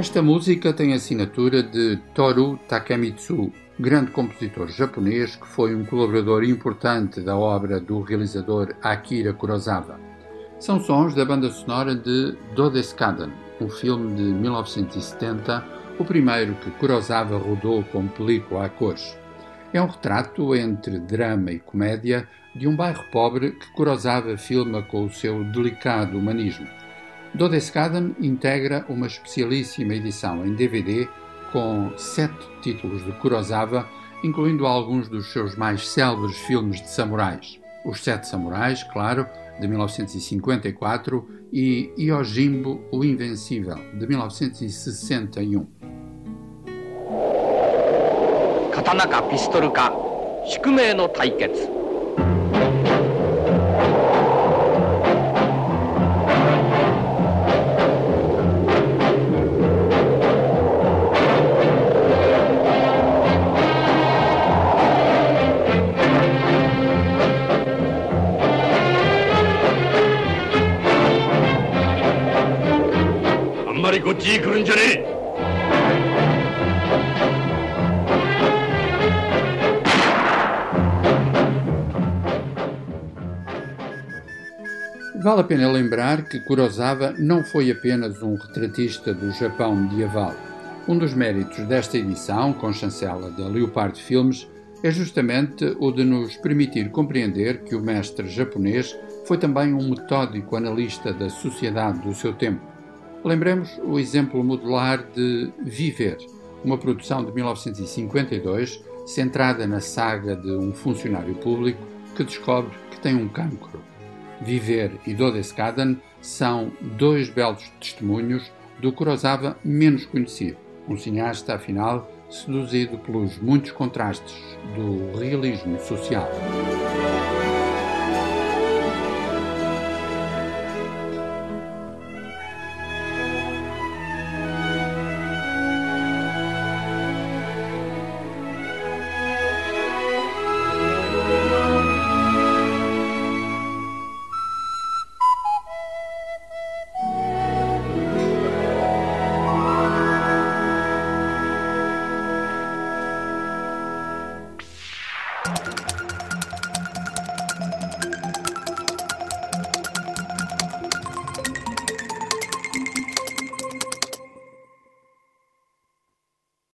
Esta música tem a assinatura de Toru Takemitsu, grande compositor japonês que foi um colaborador importante da obra do realizador Akira Kurosawa. São sons da banda sonora de Dodeskaden, um filme de 1970, o primeiro que Kurosawa rodou como película a cores. É um retrato entre drama e comédia de um bairro pobre que Kurosawa filma com o seu delicado humanismo. Dodeskaden integra uma especialíssima edição em DVD com sete títulos de Kurosawa, incluindo alguns dos seus mais célebres filmes de samurais. Os Sete Samurais, claro, de 1954, e Yojimbo, o Invencível, de 1961. 刀かピストルか宿命の対決 こっちに来るんじゃねえ Vale a pena lembrar que Kurosawa não foi apenas um retratista do Japão medieval. Um dos méritos desta edição, com chancela da Leopard Filmes, é justamente o de nos permitir compreender que o mestre japonês foi também um metódico analista da sociedade do seu tempo. Lembremos o exemplo modular de Viver, uma produção de 1952 centrada na saga de um funcionário público que descobre que tem um cancro. Viver e Dodeskaden são dois belos testemunhos do Kurosawa menos conhecido, um cineasta, afinal, seduzido pelos muitos contrastes do realismo social.